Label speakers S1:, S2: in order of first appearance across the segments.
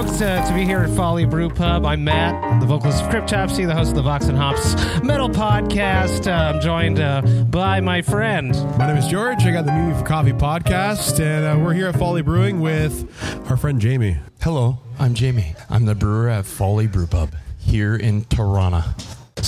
S1: Very
S2: stoked uh, to be here at Folly Brew Pub. I'm Matt, the vocalist of Cryptopsy, the host of the Vox and Hops Metal Podcast. Uh, I'm joined uh, by my friend.
S3: My name is George. I got the Meet Me For Coffee podcast, and uh, we're here at Folly Brewing with our friend Jamie.
S4: Hello, I'm Jamie. I'm the brewer at Folly Brew Pub here in Toronto.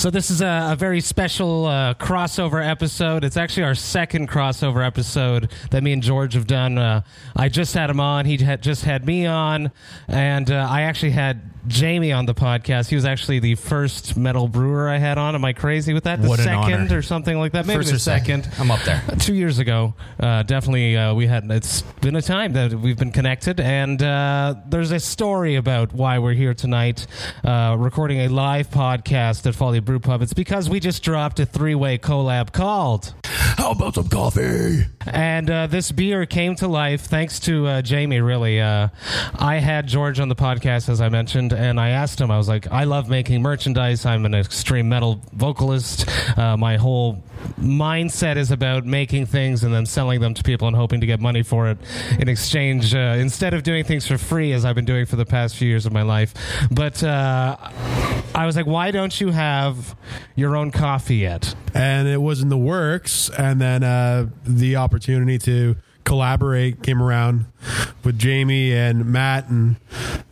S2: So this is a, a very special uh, crossover episode. It's actually our second crossover episode that me and George have done. Uh, I just had him on. He had just had me on, and uh, I actually had Jamie on the podcast. He was actually the first metal brewer I had on. Am I crazy with that? The
S4: What an
S2: second
S4: honor.
S2: or something like that. Maybe
S4: First
S2: the
S4: or second.
S2: second.
S4: I'm up there.
S2: Two years ago, uh, definitely uh, we had. It's been a time that we've been connected, and uh, there's a story about why we're here tonight, uh, recording a live podcast at Folly Brew Pub. It's because we just dropped a three-way collab called,
S4: How about some coffee?
S2: and uh, this beer came to life thanks to uh, Jamie. Really, uh, I had George on the podcast as I mentioned, and I asked him. I was like, I love making merchandise. I'm an extreme metal vocalist. Uh, my whole mindset is about making things and then selling them to people and hoping to get money for it in exchange. Uh, instead of doing things for free, as I've been doing for the past few years of my life, but. Uh, I was like, why don't you have your own coffee yet?
S3: And it was in the works, and then uh, the opportunity to collaborate came around with Jamie and Matt, and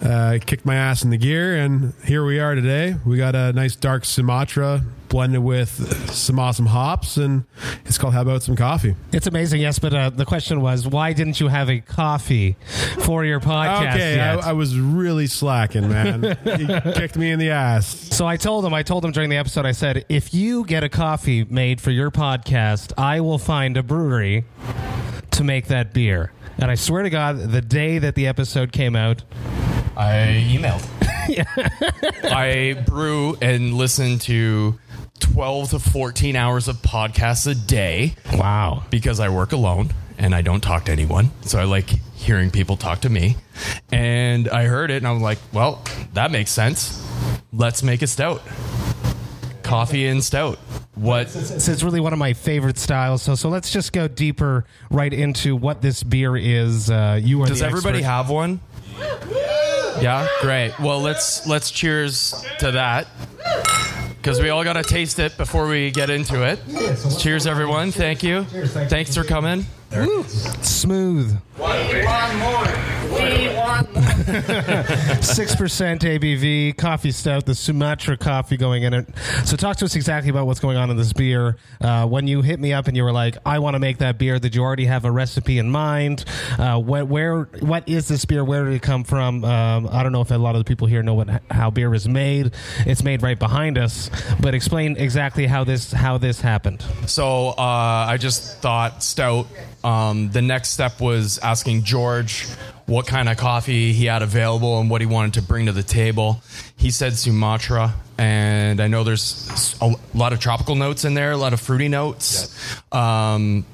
S3: uh, kicked my ass in the gear, and here we are today. We got a nice dark Sumatra blended with some awesome hops, and it's called How About Some Coffee.
S2: It's amazing, yes, but uh, the question was, why didn't you have a coffee for your podcast
S3: Okay, I? I was really slacking, man. he kicked me in the ass.
S2: so I told him, I told him during the episode, I said, if you get a coffee made for your podcast, I will find a brewery to make that beer. And I swear to God, the day that the episode came out,
S4: I emailed. I brew and listen to 12 to 14 hours of podcasts a day
S2: wow.
S4: because I work alone and I don't talk to anyone. So I like hearing people talk to me. And I heard it and I'm like, well, that makes sense. Let's make a stout. Coffee and stout. What
S2: So it's really one of my favorite styles. So so let's just go deeper right into what this beer is. Uh, you are
S4: Does everybody
S2: expert.
S4: have one? Yeah, great. Well, let's let's cheers to that because we all got to taste it before we get into it. cheers, everyone. Thank you. Thanks for coming.
S2: Smooth. We want more. We want more. Six percent ABV coffee stout, the Sumatra coffee going in it. So, talk to us exactly about what's going on in this beer. Uh, when you hit me up and you were like, "I want to make that beer," did you already have a recipe in mind? Uh, what, where, what is this beer? Where did it come from? Um, I don't know if a lot of the people here know what how beer is made. It's made right behind us, but explain exactly how this how this happened.
S4: So uh, I just thought stout. Um, the next step was asking George what kind of coffee he had available and what he wanted to bring to the table. He said Sumatra, and I know there's a lot of tropical notes in there, a lot of fruity notes. Um,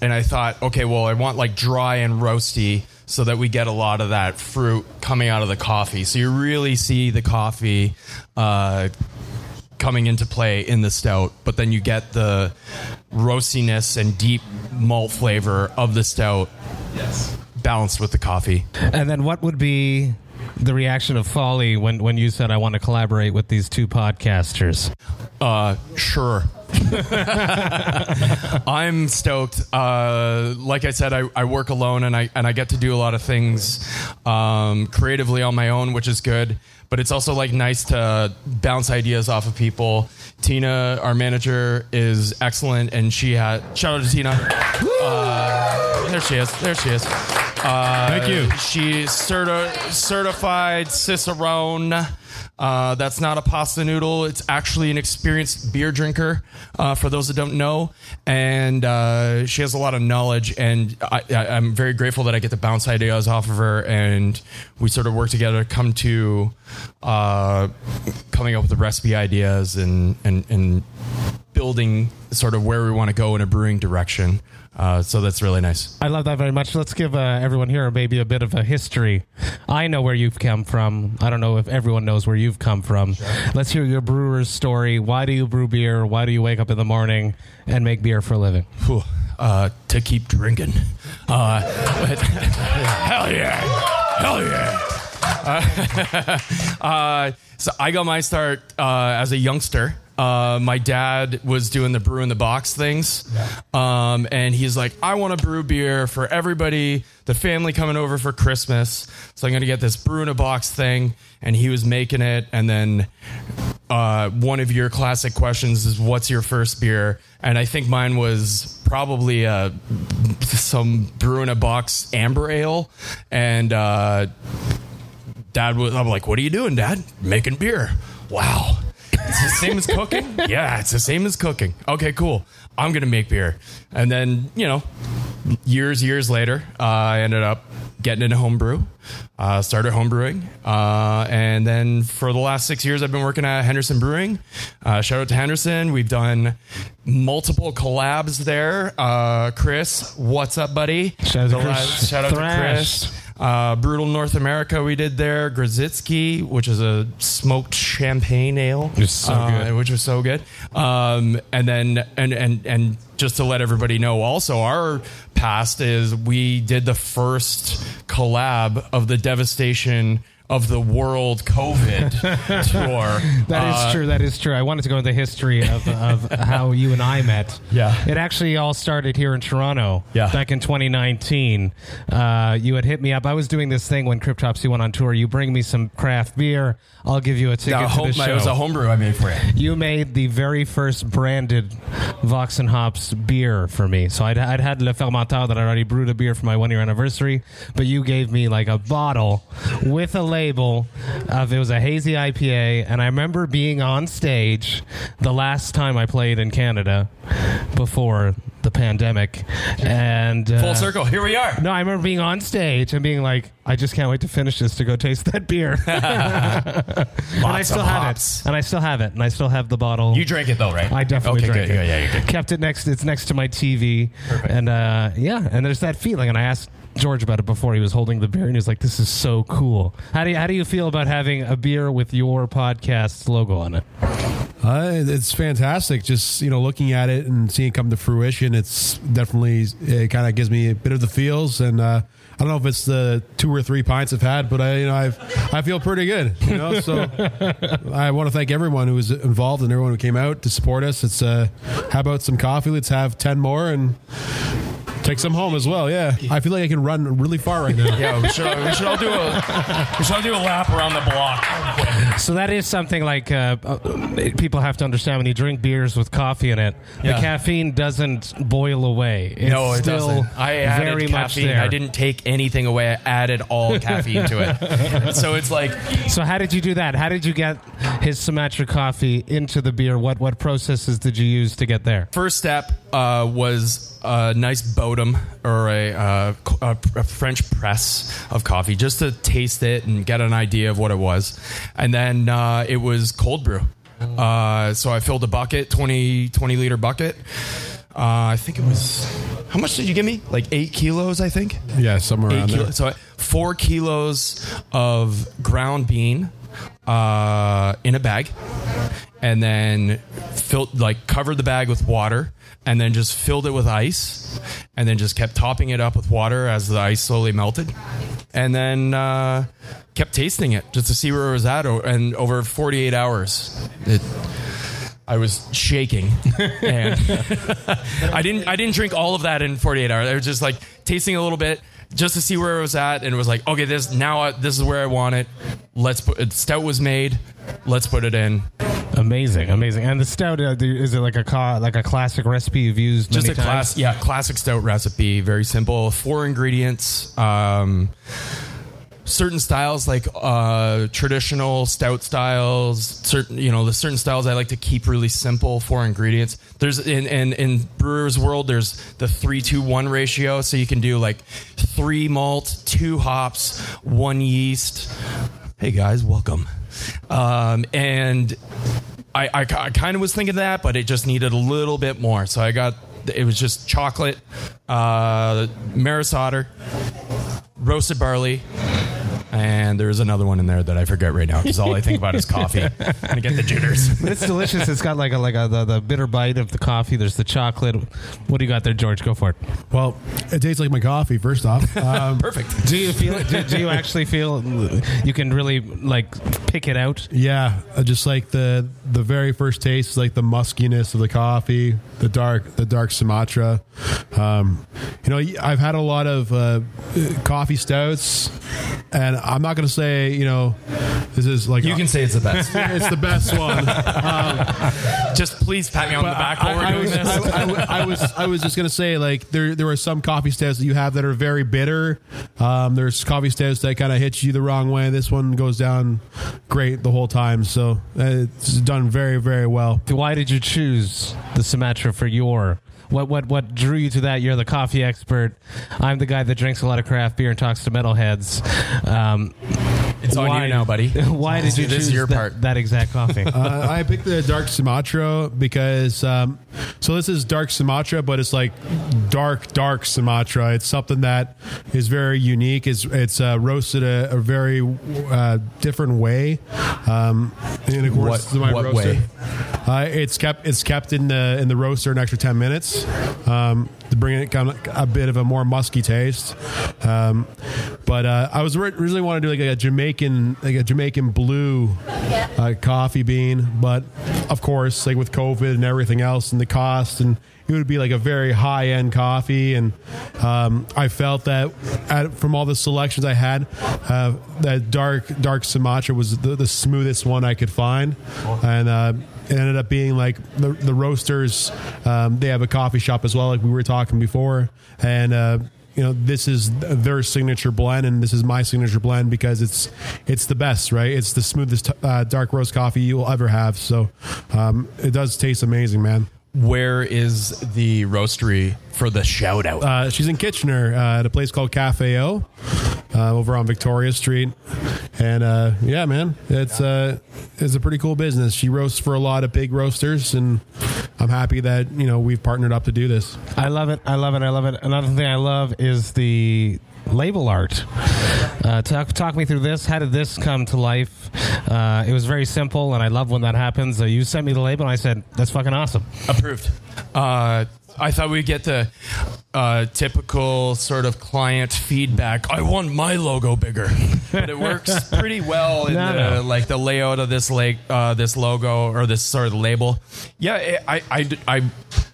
S4: and I thought, okay, well, I want like dry and roasty so that we get a lot of that fruit coming out of the coffee. So you really see the coffee uh, coming into play in the stout, but then you get the roastiness and deep malt flavor of the stout. Yes. Balanced with the coffee.
S2: And then what would be the reaction of Folly when, when you said I want to collaborate with these two podcasters?
S4: Uh, sure. I'm stoked. Uh, like I said, I, I work alone and I and I get to do a lot of things um, creatively on my own, which is good. But it's also like nice to bounce ideas off of people. Tina, our manager, is excellent, and she had shout out to Tina. Uh, there she is. There she is. Uh,
S3: Thank you.
S4: She's certi- certified Cicerone. Uh, that's not a pasta noodle. It's actually an experienced beer drinker, uh, for those that don't know. And uh, she has a lot of knowledge, and I, I, I'm very grateful that I get to bounce ideas off of her. And we sort of work together to come to uh, coming up with the recipe ideas and, and, and building sort of where we want to go in a brewing direction. Uh, so that's really nice.
S2: I love that very much. Let's give uh, everyone here maybe a bit of a history. I know where you've come from. I don't know if everyone knows where you've come from. Let's hear your brewer's story. Why do you brew beer? Why do you wake up in the morning and make beer for a living?
S4: Whew. Uh, to keep drinking. Uh, but- hell yeah. Hell yeah. Uh, uh, so I got my start uh, as a youngster. Uh, my dad was doing the brew in the box things. Um, and he's like, I want to brew beer for everybody, the family coming over for Christmas. So I'm going to get this brew in a box thing. And he was making it. And then uh, one of your classic questions is what's your first beer and i think mine was probably uh, some brew in a box amber ale and uh, dad was i'm like what are you doing dad making beer wow it's the same as cooking? Yeah it's the same as cooking. Okay cool. I'm gonna make beer. And then you know years years later uh, i ended up getting into homebrew. Uh, started homebrewing. Uh, and then for the last six years i've been working at henderson brewing. Uh, shout out to henderson. We've done multiple collabs there. Uh, chris what's up buddy?
S2: Shout out to Chris.
S4: last- shout out to chris uh, Brutal North America, we did there. Grzycki, which is a smoked champagne ale,
S2: It's so
S4: uh,
S2: good.
S4: which was so good. Um, and then, and and and just to let everybody know, also our past is we did the first collab of the devastation of the world COVID tour.
S2: That is
S4: Uh,
S2: true. That is true. I wanted to go into the history of, of how you and I met.
S4: Yeah.
S2: It actually all started here in Toronto.
S4: Yeah.
S2: Back in 2019. Uh, you had hit me up. I was doing this thing when Cryptopsy went on tour. You bring me some craft beer. I'll give you a ticket to the show.
S5: it was a homebrew I made for you.
S2: you made the very first branded Vox and Hops beer for me. So I'd, I'd had Le Fermenteur that I already brewed a beer for my one year anniversary, but you gave me like a bottle with a label of it was a hazy IPA. And I remember being on stage the last time I played in Canada before the pandemic. And uh,
S5: Full circle. Here we are.
S2: No, I remember being on stage and being like, I just can't wait to finish this to go taste that beer. and I still have
S5: hops.
S2: it. And I still have it. And I still have the bottle.
S5: You drank it though, right?
S2: I definitely
S5: okay,
S2: drank
S5: good.
S2: it.
S5: Yeah, yeah, you did.
S2: Kept it next. It's next to my TV. Perfect. And uh, yeah, and there's that feeling. And I asked George about it before he was holding the beer, and he was like, "This is so cool." How do you, how do you feel about having a beer with your podcast's logo on it?
S3: Uh, it's fantastic. Just you know, looking at it and seeing it come to fruition, it's definitely it kind of gives me a bit of the feels. And uh, I don't know if it's the two or three pints I've had, but I you know I've I feel pretty good. You know, so I want to thank everyone who was involved and everyone who came out to support us. It's uh, how about some coffee? Let's have ten more and. Take some home as well, yeah. I feel like I can run really far right now.
S5: Yeah, we should, we should all do a we should all do a lap around the block.
S2: So that is something like uh, uh, people have to understand when you drink beers with coffee in it, the caffeine doesn't boil away. It's
S4: no, it
S2: still
S4: doesn't. I added
S2: very much
S4: caffeine.
S2: there.
S4: I didn't take anything away. I added all caffeine to it. So it's like
S2: So how did you do that? How did you get his Sumatra coffee into the beer? What what processes did you use to get there?
S4: first step uh, was a nice bodum or a, uh, a, a French press of coffee just to taste it and get an idea of what it was. And then uh, it was cold brew. Uh, so I filled a bucket, 20, 20 liter bucket. Uh, I think it was, how much did you give me? Like eight kilos, I think?
S3: Yeah, somewhere
S4: Eight
S3: around there.
S4: kilo, so four kilos of ground bean uh, in a bag, and then filled like covered the bag with water, and then just filled it with ice, and then just kept topping it up with water as the ice slowly melted, and then uh, kept tasting it just to see where it was at. And over 48 hours, it. I was shaking, and I didn't. I didn't drink all of that in 48 hours. I was just like tasting a little bit, just to see where it was at, and it was like, okay, this now I, this is where I want it. Let's put it, stout was made. Let's put it in.
S2: Amazing, amazing. And the stout uh, is it like a ca- like a classic recipe you've used?
S4: Just a
S2: times?
S4: class, yeah, classic stout recipe. Very simple. Four ingredients. Um, certain styles like uh, traditional stout styles certain you know the certain styles i like to keep really simple for ingredients. There's in in, in brewers world there's the three two one ratio. So you can do like three malt two hops one yeast. Hey guys welcome. Um, and I, I, I kind of was thinking that, but it just needed a little bit more. So I got it was just chocolate, uh, maris otter, roasted barley, and there's another one in there that I forget right now because all I think about is coffee. I'm gonna get the jitters.
S2: It's delicious. It's got like a like a the, the bitter bite of the coffee. There's the chocolate. What do you got there, George? Go for it.
S3: Well, it tastes like my coffee. First off, um,
S4: Perfect.
S2: Do you feel? do, do you actually feel you can really like pick it out?
S3: yeah, uh, just like the the very first taste is like the muskiness of the coffee, the dark the dark Sumatra. Um, you know, I've had a lot of uh, coffee stouts, and I'm not going to say you know this is like
S4: You can say it's the best.
S3: it's the best one.
S4: Just please pat me on the back while
S3: I, I
S4: we're
S3: was,
S4: doing this.
S3: I, I- I was I was just gonna say like there there are some coffee stouts that you have that are very bitter. Um, there's coffee stouts that kind of hit you the wrong way. This one goes down great the whole time, so uh, it's done very very well.
S2: Why did you choose the Sumatra for your? What what what drew you to that? You're the coffee expert. I'm the guy that drinks a lot of craft beer and talks to metalheads. Um,
S4: It's on you now, buddy.
S2: Why did you
S4: This is
S2: choose
S4: your
S2: that,
S4: part.
S2: that exact coffee?
S3: Uh, I picked the dark Sumatra because um, so this is dark Sumatra, but it's like dark dark Sumatra. It's something that is very unique. It's it's uh, roasted a, a very uh, different way. Um, and of course,
S4: What-
S3: my
S4: what
S3: roaster.
S4: way?
S3: Uh, it's kept it's kept in the in the roaster an extra ten minutes um, to bring it kind of a bit of a more musky taste. Um, but uh, I was originally want to do like a Jamaican like a Jamaican blue uh, coffee bean, but of course, like with COVID and everything else and the cost and. It would be like a very high end coffee, and um, I felt that at, from all the selections I had, uh, that dark dark Sumatra was the, the smoothest one I could find, and uh, it ended up being like the, the roasters. Um, they have a coffee shop as well, like we were talking before, and. Uh, you know, this is their signature blend, and this is my signature blend because it's it's the best, right? It's the smoothest uh, dark roast coffee you will ever have. So um, it does taste amazing, man.
S4: Where is the roastery for the shout out?
S3: Uh, she's in Kitchener uh, at a place called Cafe O uh, over on Victoria Street. And uh, yeah, man, it's uh, it's a pretty cool business. She roasts for a lot of big roasters, and I'm happy that you know we've partnered up to do this.
S2: I love it. I love it. I love it. Another thing I love is the label art. Uh, talk talk me through this. How did this come to life? Uh, it was very simple, and I love when that happens. Uh, you sent me the label, and I said, "That's fucking awesome."
S4: Approved. Uh, I thought we'd get the uh, typical sort of client feedback. I want my logo bigger, but it works pretty well in
S2: No,
S4: the,
S2: no.
S4: like the layout of this like uh, this logo or this sort of label. Yeah, it, I, I I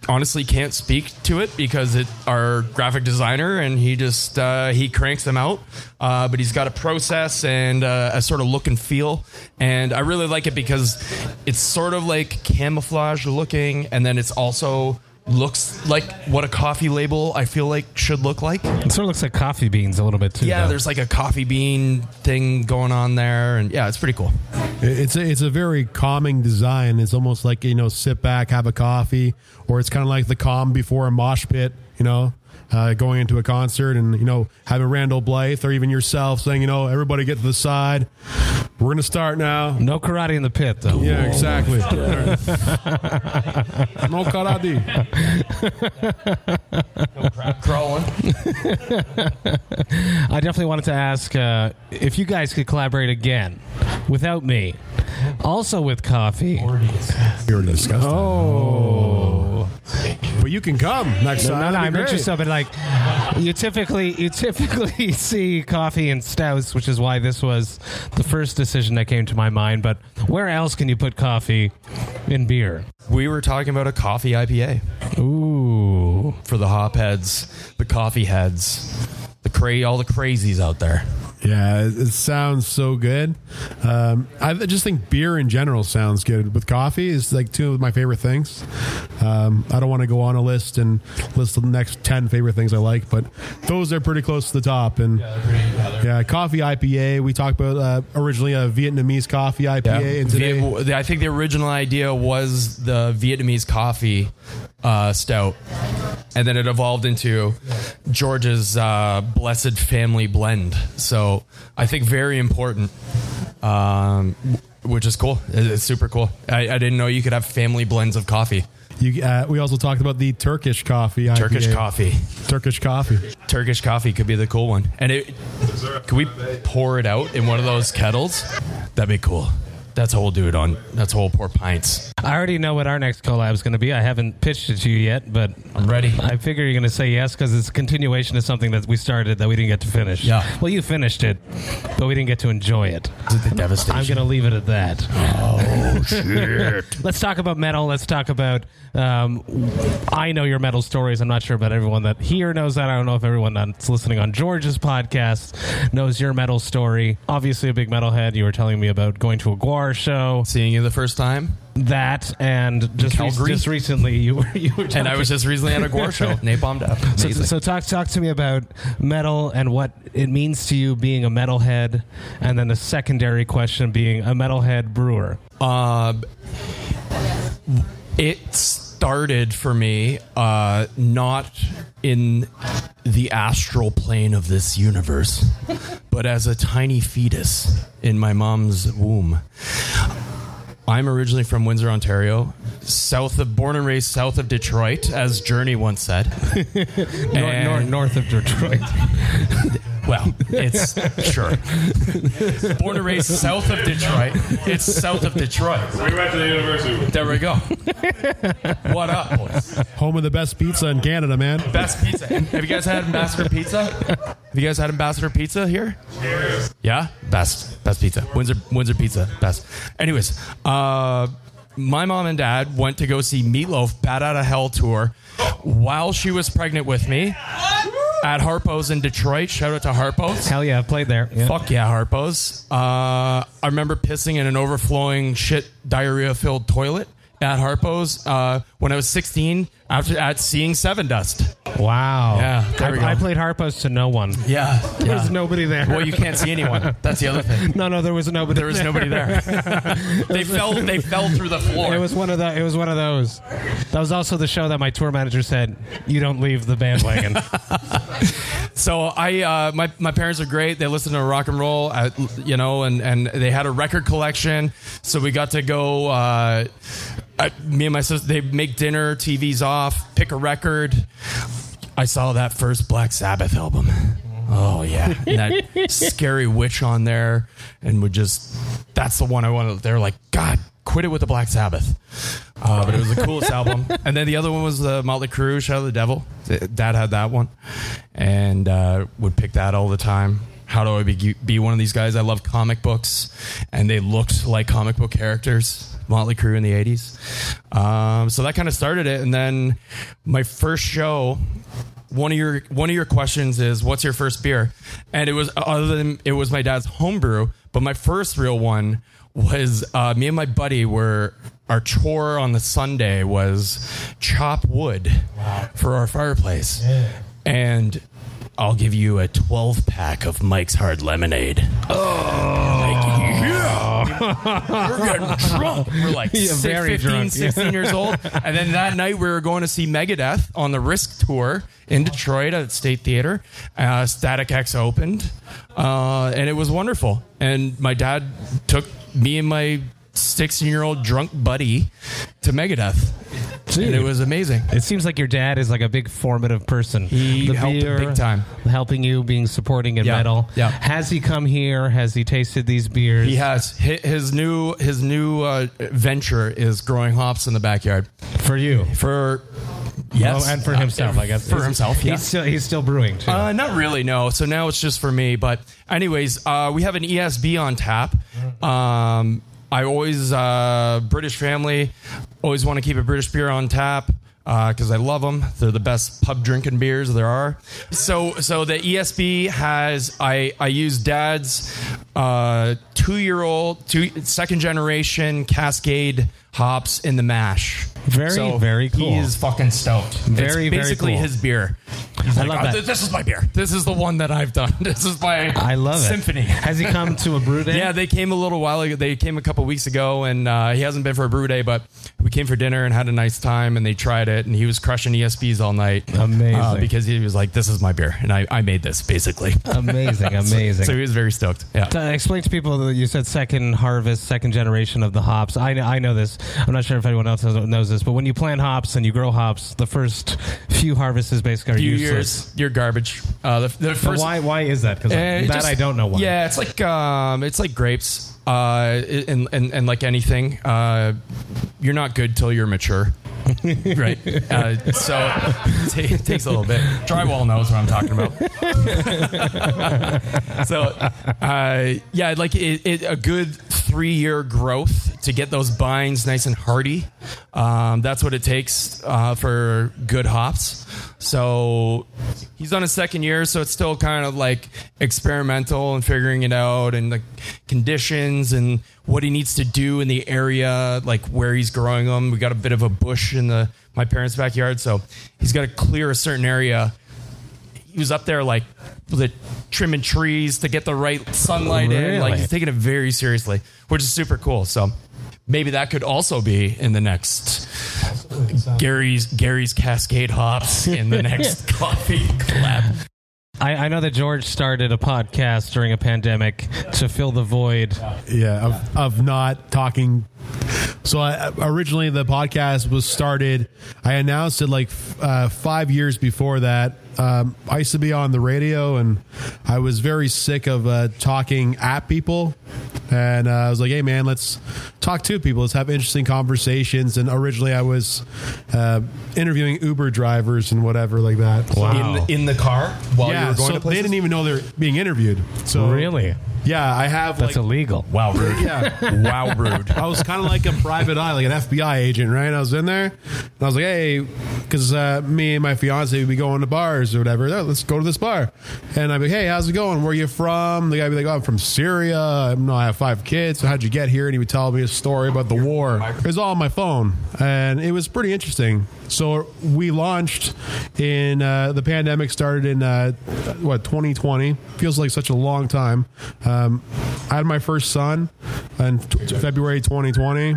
S4: honestly can't speak to it because it our graphic designer and he just uh, he cranks them out. Uh, but he's got a process and uh, a sort of look and feel, and I really like it because it's sort of like camouflage looking, and then it's also looks like what a coffee label I feel like should look like.
S2: It sort of looks like coffee beans a little bit too.
S4: Yeah,
S2: though.
S4: there's like a coffee bean thing going on there, and yeah, it's pretty cool.
S3: It's a, it's a very calming design. It's almost like you know, sit back, have a coffee, or it's kind of like the calm before a mosh pit. You know, uh, going into a concert and you know having Randall Blythe or even yourself saying, you know, everybody get to the side. We're gonna start now.
S2: no karate in the pit though.
S3: Yeah, exactly. no karate.
S4: Crawling.
S2: I definitely wanted to ask uh, if you guys could collaborate again without me, also with coffee.
S3: We already discussed.
S2: Oh.
S3: But you can come next
S2: No,
S3: time.
S2: no, no,
S3: That'd
S2: I
S3: be
S2: meant
S3: great.
S2: yourself, but like you typically you typically see coffee and stouts, which is why this was the first decision that came to my mind. But where else can you put coffee in beer?
S4: We were talking about a coffee IPA
S2: Ooh,
S4: for the hop heads, the coffee heads, the cra- all the crazies out there.
S3: Yeah, it, it sounds so good. Um, I just think beer in general sounds good. With coffee, is like two of my favorite things. Um, I don't want to go on a list and list the next ten favorite things I like, but those are pretty close to the top. And yeah, coffee IPA. We talked about uh, originally a Vietnamese coffee IPA, and today
S4: I think the original idea was the Vietnamese coffee uh, stout, and then it evolved into George's uh, blessed family blend. So I think very important, um, which is cool. It's super cool. I, I didn't know you could have family blends of coffee.
S3: You, uh, we also talked about the Turkish coffee. IPA.
S4: Turkish coffee.
S3: Turkish coffee.
S4: Turkish coffee could be the cool one. And it could we pour it out in one of those kettles? That'd be cool. That's do it on. That's how we'll pour pints.
S2: I already know what our next collab is going to be. I haven't pitched it to you yet, but
S4: I'm ready.
S2: I figure you're going to say yes because it's a continuation of something that we started that we didn't get to finish.
S4: Yeah.
S2: Well, you finished it, but we didn't get to enjoy it.
S4: Is it the devastation?
S2: I'm going to leave it at that. Oh, shit. Let's talk about metal. Let's talk about. Um, I know your metal stories. I'm not sure about everyone that here knows that. I don't know if everyone that's listening on George's podcast knows your metal story. Obviously, a big metalhead. You were telling me about going to a Gwar show.
S4: Seeing you the first time,
S2: That and just, re-
S4: Calgary?
S2: just recently you were you were
S4: and I was just recently at a Gwar show. Napalm Death.
S2: so,
S4: Amazing.
S2: so talk talk to me about metal and what it means to you being a metalhead, and then the secondary question being a metalhead brewer.
S4: Uh, it started for me uh, not in the astral plane of this universe, but as a tiny fetus in my mom's womb. I'm originally from Windsor, Ontario, south of born and raised south of Detroit, as Journey once said.
S2: Nor-
S4: And-
S2: nor- north of Detroit.
S4: Well, it's sure. Born and raised south of Detroit. It's south of Detroit.
S5: We went to the university.
S4: There we go. What up, boys?
S3: Home of the best pizza in Canada, man.
S4: Best pizza. Have you guys had Ambassador Pizza? Have you guys had Ambassador Pizza here? Yeah, best, best pizza. Windsor, Windsor Pizza, best. Anyways, uh, my mom and dad went to go see Meatloaf Bat Out of Hell tour while she was pregnant with me at Harpo's in Detroit. Shout out to Harpo's.
S2: Hell yeah, I played there. Yeah.
S4: Fuck yeah, Harpo's. Uh, I remember pissing in an overflowing shit diarrhea filled toilet at Harpo's uh, when I was 16 after at seeing Sevendust.
S2: Wow.
S4: Yeah, there we
S2: I,
S4: go.
S2: I played Harpo's to no one.
S4: Yeah,
S2: There was nobody there.
S4: Well, you can't see anyone. That's the other thing.
S2: No, no, there was nobody.
S4: There was nobody there. they fell. They fell through the floor.
S2: It was one of the. It was one of those. That was also the show that my tour manager said, "You don't leave the bandwagon."
S4: So I, uh, my my parents are great. They listen to rock and roll, uh, you know, and and they had a record collection. So we got to go. Uh, uh, me and my sister, they make dinner, TVs off, pick a record. I saw that first Black Sabbath album. Oh yeah, and that scary witch on there, and would just. That's the one I wanted. They're like, God, quit it with the Black Sabbath. Uh, but it was the coolest album. And then the other one was the Motley Crue, Shout at the Devil. Dad had that one, and uh, would pick that all the time. How do I be, be one of these guys? I love comic books, and they looked like comic book characters. Motley Crue in the '80s. Um, so that kind of started it, and then my first show one of your one of your questions is what's your first beer and it was other than it was my dad's homebrew but my first real one was uh, me and my buddy were our chore on the sunday was chop wood for our fireplace. And i'll give you a 12 pack of mike's hard lemonade. Oh. Yeah. We're getting drunk. We're like
S2: Yeah,
S4: six, 15
S2: drunk.
S4: 16 years old. And then that night we were going to see megadeth on the risk tour in detroit at state theater. Uh, static x opened. Uh, and it was wonderful. And my dad took me and my 16 year old drunk buddy to megadeth and it was amazing
S2: It seems like your dad is like a big formative person.
S4: He helped big time.
S2: helping you, being supporting in
S4: Yeah,
S2: metal.
S4: yeah.
S2: Has he come here? Has he tasted these beers?
S4: he has his new his new uh, venture is growing hops in the backyard
S2: for you.
S4: for yes
S2: Oh, and for himself, I guess.
S4: for himself yeah
S2: He's still he's still brewing too.
S4: Uh, not really, no. So now it's just for me. But anyways, uh, we have an ESB on tap. Um, I always uh, British family always want to keep a British beer on tap because I love them. They're the best pub drinking beers there are. So so the ESB has I I use Dad's uh, two year old two second generation Cascade hops in the mash.
S2: Very, very cool.
S4: He is fucking stoked.
S2: Very, very
S4: it's basically
S2: cool.
S4: his beer. He's
S2: I
S4: like,
S2: love
S4: "Oh,
S2: that.
S4: This is my beer. This is the one that I've done. This is my
S2: I love it.
S4: symphony.
S2: Has he come to a brew day?
S4: Yeah, they came a little while ago. They came a couple weeks ago, and uh, he hasn't been for a brew day, but we came for dinner and had a nice time, and they tried it, and he was crushing ESBs all night.
S2: Amazing.
S4: uh, because he was like, "This is my beer," and I, I made this basically.
S2: Amazing, amazing.
S4: so he was very stoked. Yeah.
S2: To explain to people that you said second harvest, second generation of the hops. I know, I know this. I'm not sure if anyone else knows this, but when you plant hops and you grow hops, the first few harvests basically are
S4: few
S2: useless.
S4: Years, you're garbage. Uh, the, the first
S2: why? Why is that? Because
S4: Uh,
S2: that
S4: just-
S2: I don't know why.
S4: Yeah, it's like um, it's like grapes. Uh, and, and and like anything, uh, you're not good till you're mature, right? Uh, so it, takes a little bit. Drywall knows what I'm talking about. so uh, yeah, like it, it, a good three year growth to get those bines nice and hardy. Um, that's what it takes uh, for good hops. So he's on his second year, so it's still kind of like experimental and figuring it out and the conditions and what he needs to do in the area, like where he's growing them. We got a bit of a bush in the my parents' backyard, so he's got to clear a certain area he was up there like the trimming trees to get the right sunlight in. Like he's taking it very seriously, which is super cool. So maybe that could also be in the next Gary's Gary's Cascade hops in the next coffee collab.
S2: I, I know that George started a podcast during a pandemic to fill the void.
S3: yeah of, of not talking so I, originally the podcast was started i announced it like uh, five years before that um, i used to be on the radio and i was very sick of uh, talking at people. And uh, i was like hey man let's talk to people. Let's have interesting conversations. And originally i was uh, interviewing uber drivers and whatever like that.
S2: Wow.
S4: In, in the car while you were going
S3: so
S4: to
S3: they didn't even know they're being interviewed. So
S2: Really?
S3: Yeah i have
S2: That's
S3: like
S2: illegal.
S4: wow, rude.
S3: yeah
S4: wow, rude.
S3: I was kind of like a private eye, like an FBI agent, right? I was in there, and I was like, "Hey," because uh, me and my fiance would be going to bars or whatever. "Oh, let's go to this bar, and I'd be, like, "Hey, how's it going? Where you from?" The guy would be like, "Oh, I'm from Syria. I know I have five kids. So how'd you get here?" And he would tell me a story about the war. It was all on my phone, and it was pretty interesting. So we launched in uh, the pandemic started in uh, what 2020 feels like such a long time. Um, I had my first son in t- February 2020.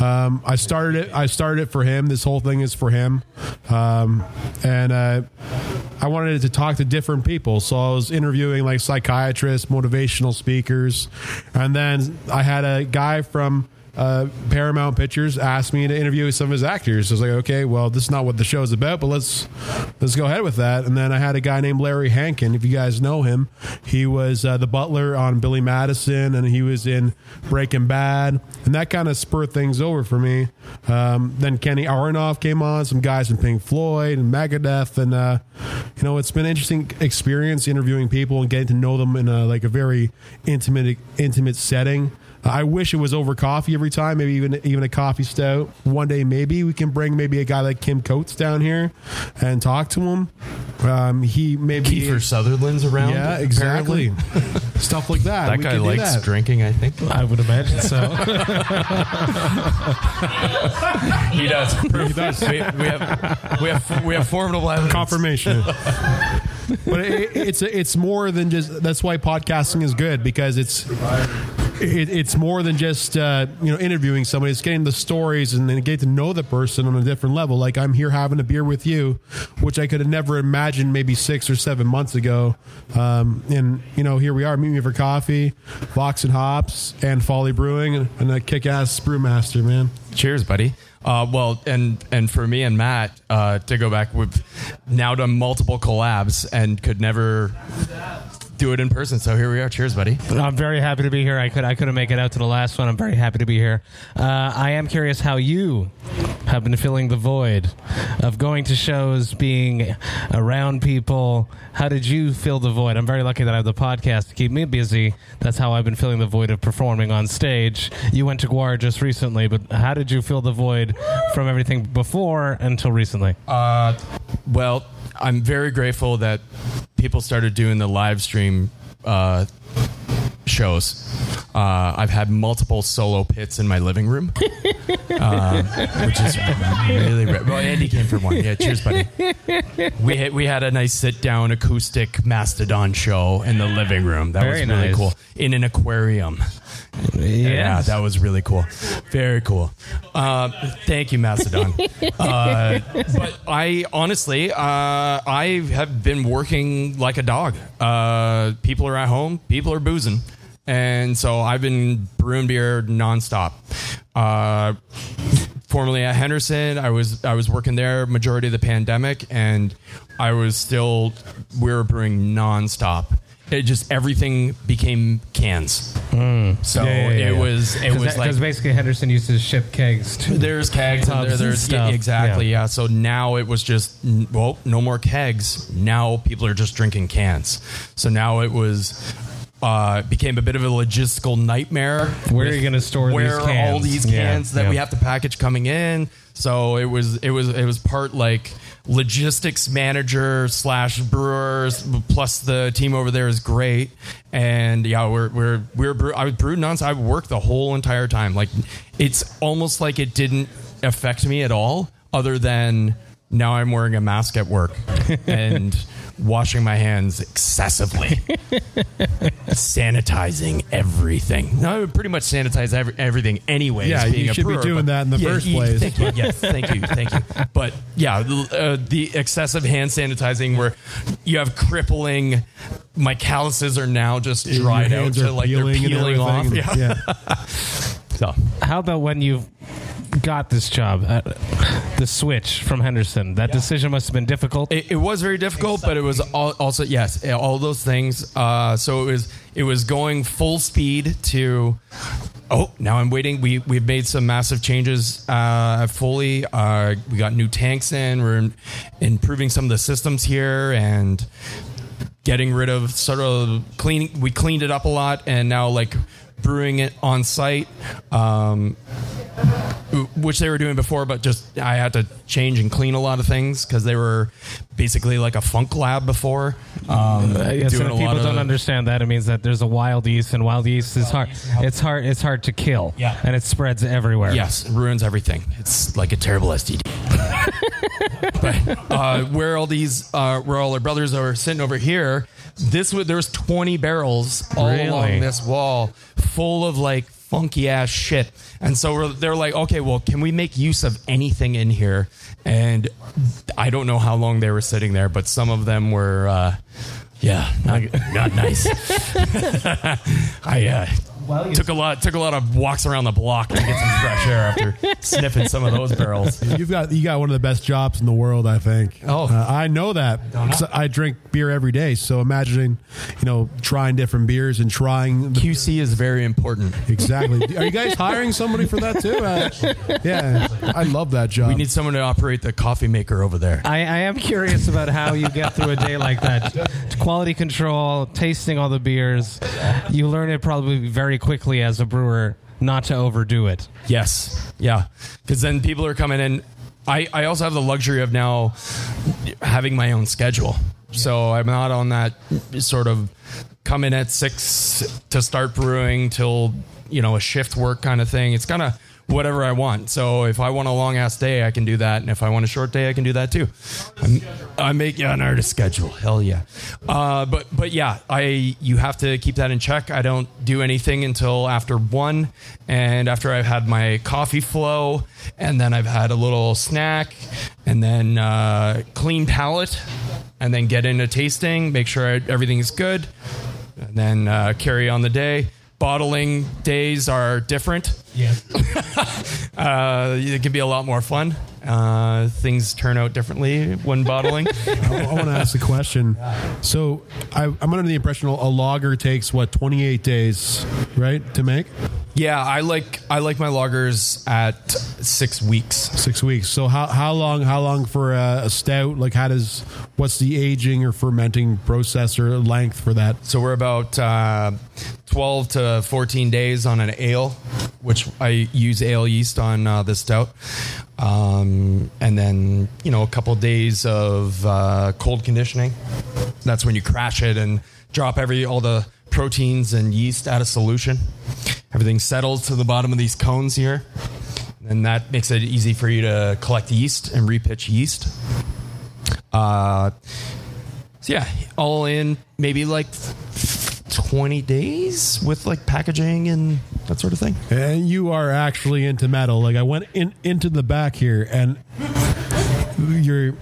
S3: Um, I started it. I started it for him. This whole thing is for him, um, and uh, I wanted to talk to different people. So I was interviewing like psychiatrists, motivational speakers, and then I had a guy from uh, Paramount Pictures asked me to interview some of his actors. I was like, okay, well, this is not what the show is about, but let's let's go ahead with that. And then I had a guy named Larry Hankin. If you guys know him, he was uh, the butler on Billy Madison, and he was in Breaking Bad, and that kind of spurred things over for me. Um, then Kenny Aronoff came on, some guys from Pink Floyd and Megadeth, and uh, you know, it's been an interesting experience interviewing people and getting to know them in a like a very intimate intimate setting. I wish it was over coffee every time, maybe even even a coffee stout. One day, maybe we can bring maybe a guy like Kim Coates down here and talk to him. Um, he maybe
S4: Kiefer Sutherland's around.
S3: yeah, exactly, stuff like that.
S4: That
S3: We
S4: guy
S3: could do
S4: likes
S3: that.
S4: drinking, I think.
S2: I would imagine so.
S4: He does. He does. We, we have we have we have formidable evidence.
S3: confirmation. but it, it's it's more than just. That's why podcasting is good because it's it, it's more than just uh, you know interviewing somebody. It's getting the stories and then getting to know the person on a different level. Like I'm here having a beer with you, which I could have never imagined maybe six or seven months ago. Um, and you know here we are, meet me for coffee, Vox and Hops, and Folly Brewing, and a kick-ass brewmaster, man.
S4: Cheers, buddy. Uh, well, and and for me and Matt uh, to go back, we've now done multiple collabs and could never do it in person. So here we are. Cheers, buddy.
S2: I'm very happy to be here. I could I couldn't make it out to the last one. I'm very happy to be here. Uh, I am curious how you have been filling the void of going to shows, being around people. How did you fill the void? I'm very lucky that I have the podcast to keep me busy. That's how I've been filling the void of performing on stage. You went to Gwar just recently, but how did you fill the void from everything before until recently?
S4: Uh, well, I'm very grateful that people started doing the live stream uh, shows. Uh, I've had multiple solo pits in my living room, uh, which is really rare. Well, Andy came for one. Yeah, cheers, buddy. We had, we had a nice sit down acoustic Mastodon show in the living room. That
S2: Very
S4: was really
S2: nice.
S4: cool. In an aquarium. Yeah, that was really cool. Very cool. Uh, thank you, Mastodon. uh, but I honestly, uh, I have been working like a dog. Uh, people are at home, people are boozing. And so I've been brewing beer nonstop. Uh, formerly at Henderson, I was I was working there majority of the pandemic, and I was still we were brewing nonstop. It just everything became cans. So
S2: Hmm. Yeah, yeah, yeah,
S4: it was it was like
S2: because basically Henderson used to ship kegs to
S4: there's kegs and there,
S2: and
S4: there's
S2: stuff.
S4: yeah, exactly
S2: Yeah.
S4: yeah. So now it was just well, no more kegs. Now people are just drinking cans. So now it was uh, became a bit of a logistical nightmare.
S2: Where are you gonna store these
S4: where all
S2: cans?
S4: these
S2: Yeah,
S4: cans that
S2: yeah.
S4: we have to package coming in? So it was it was it was part like logistics manager slash brewers plus the team over there is great and yeah we're we're we're brew, I was brewed nonstop I worked the whole entire time like it's almost like it didn't affect me at all other than now I'm wearing a mask at work and washing my hands excessively sanitizing everything. No, I would pretty much sanitize every, everything anyways.
S3: Yeah,
S4: being
S3: you
S4: a
S3: should be doing that in the
S4: Yeah,
S3: first
S4: yeah,
S3: place.
S4: Thank you. Yes, thank you, thank you. But yeah, uh, the excessive hand sanitizing where you have crippling. My calluses are now just dried out to
S3: are
S4: like they're
S3: peeling
S4: off.
S3: everything.
S4: Yeah.
S3: yeah.
S4: So
S2: How about when you got this job, uh, the switch from Henderson? That decision must have been difficult.
S4: It, it was very difficult, but it was all, also yes, all those things. Uh, so it was it was going full speed to. Oh, now I'm waiting. We we've made some massive changes uh, Folly. Uh, we got new tanks in. We're in, improving some of the systems here and getting rid of sort of cleaning. We cleaned it up a lot, and now like brewing it on site. Um, which they were doing before, but just I had to change and clean a lot of things because they were basically like a funk lab before. Um,
S2: I guess
S4: doing
S2: if people don't understand that, it means that there's a wild yeast, and wild yeast is hard. It's hard. It's hard to kill.
S4: Yeah.
S2: and it spreads everywhere.
S4: Yes, it ruins everything. It's like a terrible STD. but uh, where all these, uh, where all our brothers are sitting over here, this was there was twenty barrels all
S2: Really?
S4: along this wall, full of like funky ass shit. And so they're like, okay, well, can we make use of anything in here? And I don't know how long they were sitting there, but some of them were, uh, yeah, not, not nice. I uh, took a lot took a lot of walks around the block to get some fresh air after sniffing some of those barrels.
S3: You've got you got one of the best jobs in the world, I think.
S4: Oh.
S3: Uh, I know that. 'Cause I drink beer every day, so imagining, you know, trying different beers and trying the,
S4: QC is very important.
S3: exactly. Are you guys hiring somebody for that too? Uh, yeah, I love that job.
S4: We need someone to operate the coffee maker over there.
S2: I, I am curious about how you get through a day like that. Quality control, tasting all the beers. You learn it probably very quickly as a brewer not to overdo it.
S4: Yes. Yeah. Because then people are coming in. I, I also have the luxury of now having my own schedule. So I'm not on that sort of come in at six to start brewing till, you know, a shift work kind of thing. It's kind of whatever I want. So if I want a long ass day, I can do that. And if I want a short day, I can do that too. I make an artist schedule. Hell yeah. Uh, but, but yeah, I, you have to keep that in check. I don't do anything until after one and after I've had my coffee flow and then I've had a little snack and then, uh, clean palate and then get into tasting, make sure I, everything is good and then, uh, carry on the day. Bottling days are different.
S2: Yeah.
S4: Uh, it can be a lot more fun. Uh, things turn out differently when bottling.
S3: I, want to ask a question. So I, I'm under the impression a lager takes what 28 days, right, to make
S4: yeah, I like I like my lagers at six weeks.
S3: six weeks. So how how long how long for a, a stout? Like how does what's the aging or fermenting process or length for that?
S4: So we're about uh, twelve to fourteen days on an ale, which I use ale yeast on uh, this stout, um, and then you know a couple days of uh, cold conditioning. That's when you crash it and drop every all the proteins and yeast out of solution. Everything settles to the bottom of these cones here. And that makes it easy for you to collect yeast and repitch yeast. Uh, so yeah, all in maybe like 20 days with like packaging and that sort of thing.
S3: And you are actually into metal. Like I went in into the back here, and you're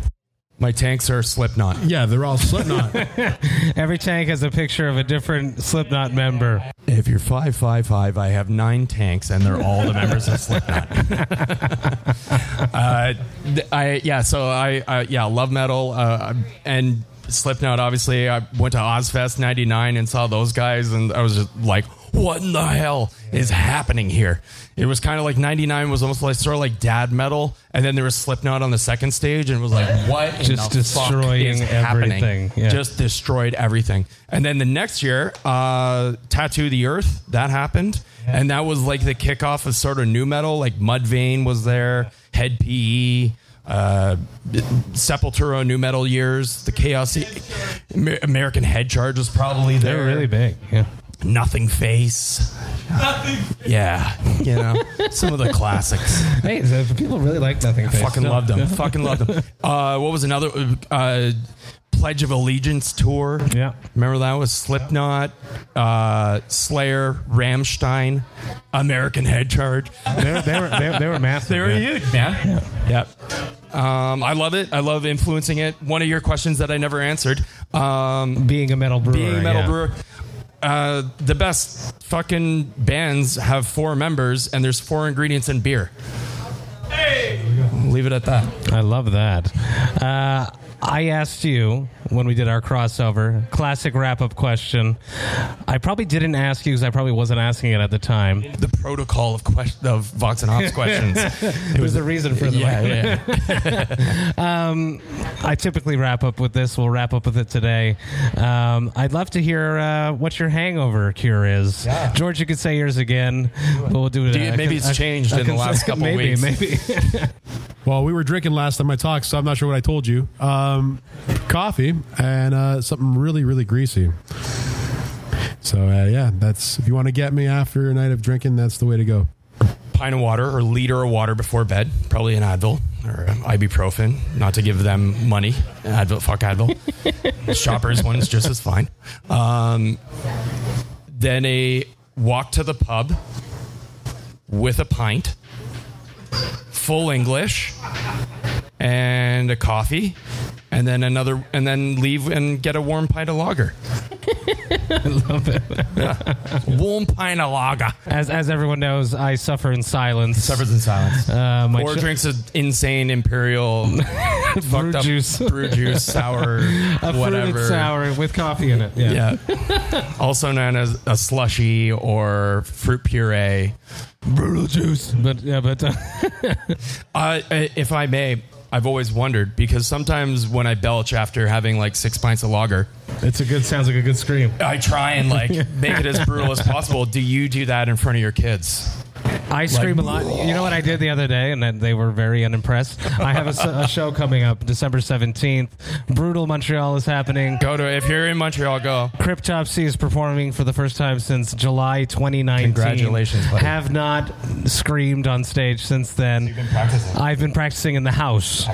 S4: My tanks are Slipknot.
S3: yeah, they're all Slipknot.
S2: Every tank has a picture of a different Slipknot member.
S4: If you're 555, I have nine tanks and they're all the members of Slipknot. uh, th- I yeah, so I uh, yeah, love metal uh, and Slipknot obviously. I went to Ozzfest 99 and saw those guys and I was just like what in the hell is happening here? It was kind of like 99 was almost like sort of like dad metal and then there was Slipknot on the second stage and it was like what in
S2: Just destroying everything. Yeah.
S4: Just destroyed everything. And then the next year, uh, Tattoo the Earth, that happened. And that was like the kickoff of sort of new metal. Like Mudvayne was there, Hed PE, uh, Sepultura new metal years, the Chaos, American Head Charge was probably there.
S2: They're really big. Yeah.
S4: Nothing Face. Nothing. Yeah, you know, some of the classics.
S2: Hey, so people really like nothing. Face.
S4: Fucking
S2: No.
S4: loved them. Fucking loved them. Uh, what was another uh, Pledge of Allegiance tour?
S2: Yeah.
S4: remember that was Slipknot, uh, Slayer, Rammstein, American Head Charge.
S2: They were, they were, they, they were massive.
S4: They were
S2: yeah.
S4: huge, man. Yep. Um, I love it. I love influencing it. One of your questions that I never answered. Um,
S2: Being a metal brewer.
S4: being a metal
S2: yeah.
S4: brewer. Uh, the best fucking bands have four members, and there's four ingredients in beer. Hey, leave it at that.
S2: I love that. Uh, I asked you when we did our crossover classic wrap up question. I probably didn't ask you because I probably wasn't asking it at the time.
S4: The protocol of question of Vox and Hops questions.
S2: It was the reason for the
S4: yeah, yeah.
S2: I typically wrap up with this. We'll wrap up with it today. Um, I'd love to hear uh, what your hangover cure is. George, you could say yours again, but we'll do it.
S4: Do you-
S2: uh,
S4: maybe it's changed in the last couple
S2: maybe,
S4: weeks.
S2: Maybe,
S3: well, we were drinking last time I talked, so I'm not sure what I told you. Um, coffee and uh, something really, really greasy. So uh, yeah, that's if you want to get me after a night of drinking, that's the way to go.
S4: Pint of water or liter of water before bed. Probably an Advil or ibuprofen. Not to give them money. Advil, fuck Advil. Shoppers one's just as fine. Um, then a walk to the pub with a pint, full English, and a coffee, and then another, and then leave and get a warm pint of lager. I love it. yeah. Warm pint of lager.
S2: as as everyone knows, I suffer in silence.
S4: Suffers in silence.
S2: Uh, my
S4: or
S2: ch-
S4: drinks an insane imperial fucked up
S2: juice.
S4: brew juice, sour,
S2: a
S4: whatever.
S2: fruited sour with coffee in it. Yeah.
S4: Yeah. also known as a slushy or fruit puree. Brutal juice.
S2: But yeah, but uh,
S4: Uh, if I may, I've always wondered because sometimes when I belch after having like six pints of lager,
S2: it's a good sounds like a good scream.
S4: I try and like make it as brutal as possible. Do you do that in front of your kids?
S2: I scream a lot. You know what I did the other day, and that they were very unimpressed. I have a show coming up December seventeenth. Brutal Montreal is happening.
S4: Go to if you're in Montreal, go.
S2: Cryptopsy is performing for the first time since July 2019.
S4: Congratulations, buddy.
S2: Have not screamed on stage since then. You've been practicing. I've been practicing in the house.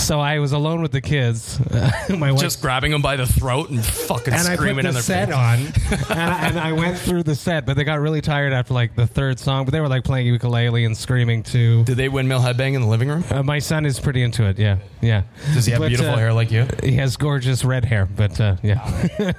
S2: So I was alone with the kids. My wife
S4: Just grabbing them by the throat and fucking
S2: and I put
S4: screaming
S2: the
S4: in their
S2: set
S4: face.
S2: on, and I, and I went through the set, but they got really tired after like the third song. But they were like playing ukulele and screaming too.
S4: Did they windmill headbang in the living room?
S2: Uh, my son is pretty into it. Yeah, yeah.
S4: Does he have
S2: But,
S4: beautiful
S2: uh,
S4: hair like you?
S2: He has gorgeous red hair, but uh, yeah.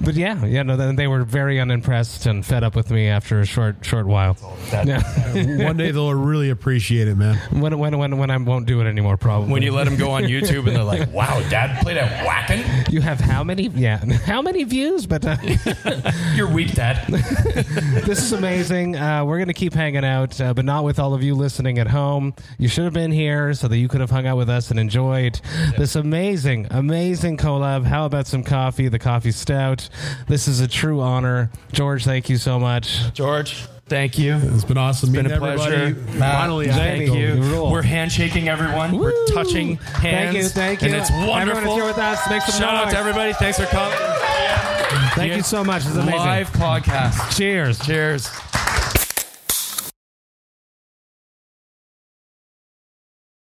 S2: but yeah, yeah. No, then they were very unimpressed and fed up with me after a short, short while. Yeah.
S3: One day they'll really appreciate it, man.
S2: when, when, when, when I won't do it anymore, probably.
S4: When you let them go on YouTube and they're like, "Wow, Dad played at Wacken."
S2: you have how many? Yeah, how many views? But uh,
S4: You're weak, Dad.
S2: this is amazing. Uh, we're going to keep hanging out, uh, but not with all of you listening at home. You should have been here so that you could have hung out with us and enjoyed this amazing, amazing collab. How about some coffee? The coffee stout. This is a true honor. George, thank you so much.
S4: George, thank you.
S3: It's been awesome
S4: It's
S3: Been
S4: a pleasure. Matt,
S3: Finally, I
S4: thank
S2: you.
S4: you. We're handshaking everyone. We're touching hands.
S2: Thank you, thank you.
S4: And it's wonderful.
S2: Everyone is here with us. Make some
S4: Shout out to everybody. Thanks for coming.
S2: Thank you so much. It's amazing.
S4: Live podcast.
S2: Cheers.
S4: Cheers.